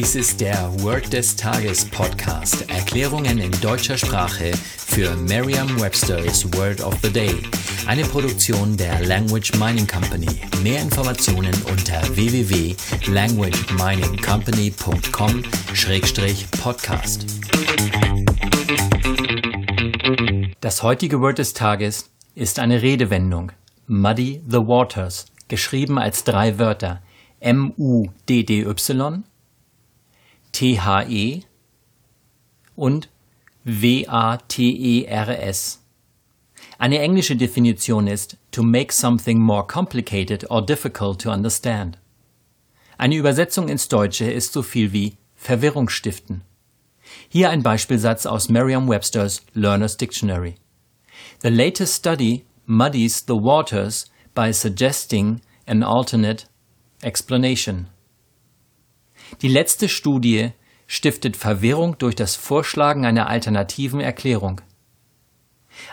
Dies ist der Word des Tages Podcast. Erklärungen in deutscher Sprache für Merriam-Webster's Word of the Day. Eine Produktion der Language Mining Company. Mehr Informationen unter www.languageminingcompany.com-podcast. Das heutige Word des Tages ist eine Redewendung. Muddy the Waters, geschrieben als drei Wörter. M-U-D-D-Y, T-H-E und W-A-T-E-R-S. Eine englische Definition ist to make something more complicated or difficult to understand. Eine Übersetzung ins Deutsche ist so viel wie Verwirrung stiften. Hier ein Beispielsatz aus Merriam-Webster's Learner's Dictionary. The latest study muddies the waters by suggesting an alternate Explanation. Die letzte Studie stiftet Verwirrung durch das Vorschlagen einer alternativen Erklärung.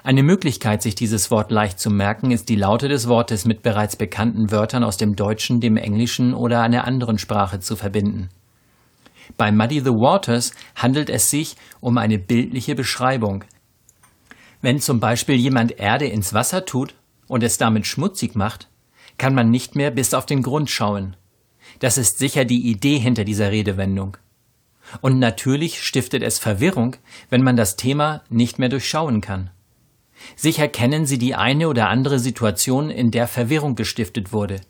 Eine Möglichkeit, sich dieses Wort leicht zu merken, ist die Laute des Wortes mit bereits bekannten Wörtern aus dem Deutschen, dem Englischen oder einer anderen Sprache zu verbinden. Bei Muddy the Waters handelt es sich um eine bildliche Beschreibung. Wenn zum Beispiel jemand Erde ins Wasser tut und es damit schmutzig macht, kann man nicht mehr bis auf den Grund schauen. Das ist sicher die Idee hinter dieser Redewendung. Und natürlich stiftet es Verwirrung, wenn man das Thema nicht mehr durchschauen kann. Sicher kennen Sie die eine oder andere Situation, in der Verwirrung gestiftet wurde.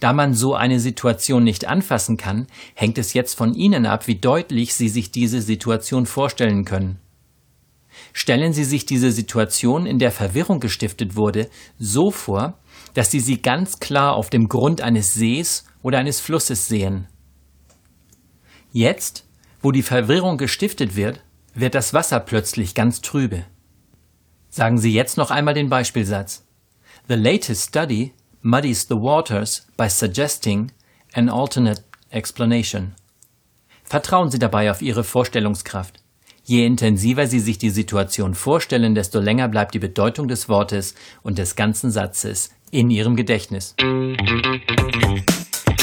Da man so eine Situation nicht anfassen kann, hängt es jetzt von Ihnen ab, wie deutlich Sie sich diese Situation vorstellen können. Stellen Sie sich diese Situation, in der Verwirrung gestiftet wurde, so vor, dass Sie sie ganz klar auf dem Grund eines Sees oder eines Flusses sehen. Jetzt, wo die Verwirrung gestiftet wird, wird das Wasser plötzlich ganz trübe. Sagen Sie jetzt noch einmal den Beispielsatz. The latest study muddies the waters by suggesting an alternate explanation. Vertrauen Sie dabei auf Ihre Vorstellungskraft. Je intensiver Sie sich die Situation vorstellen, desto länger bleibt die Bedeutung des Wortes und des ganzen Satzes in Ihrem Gedächtnis.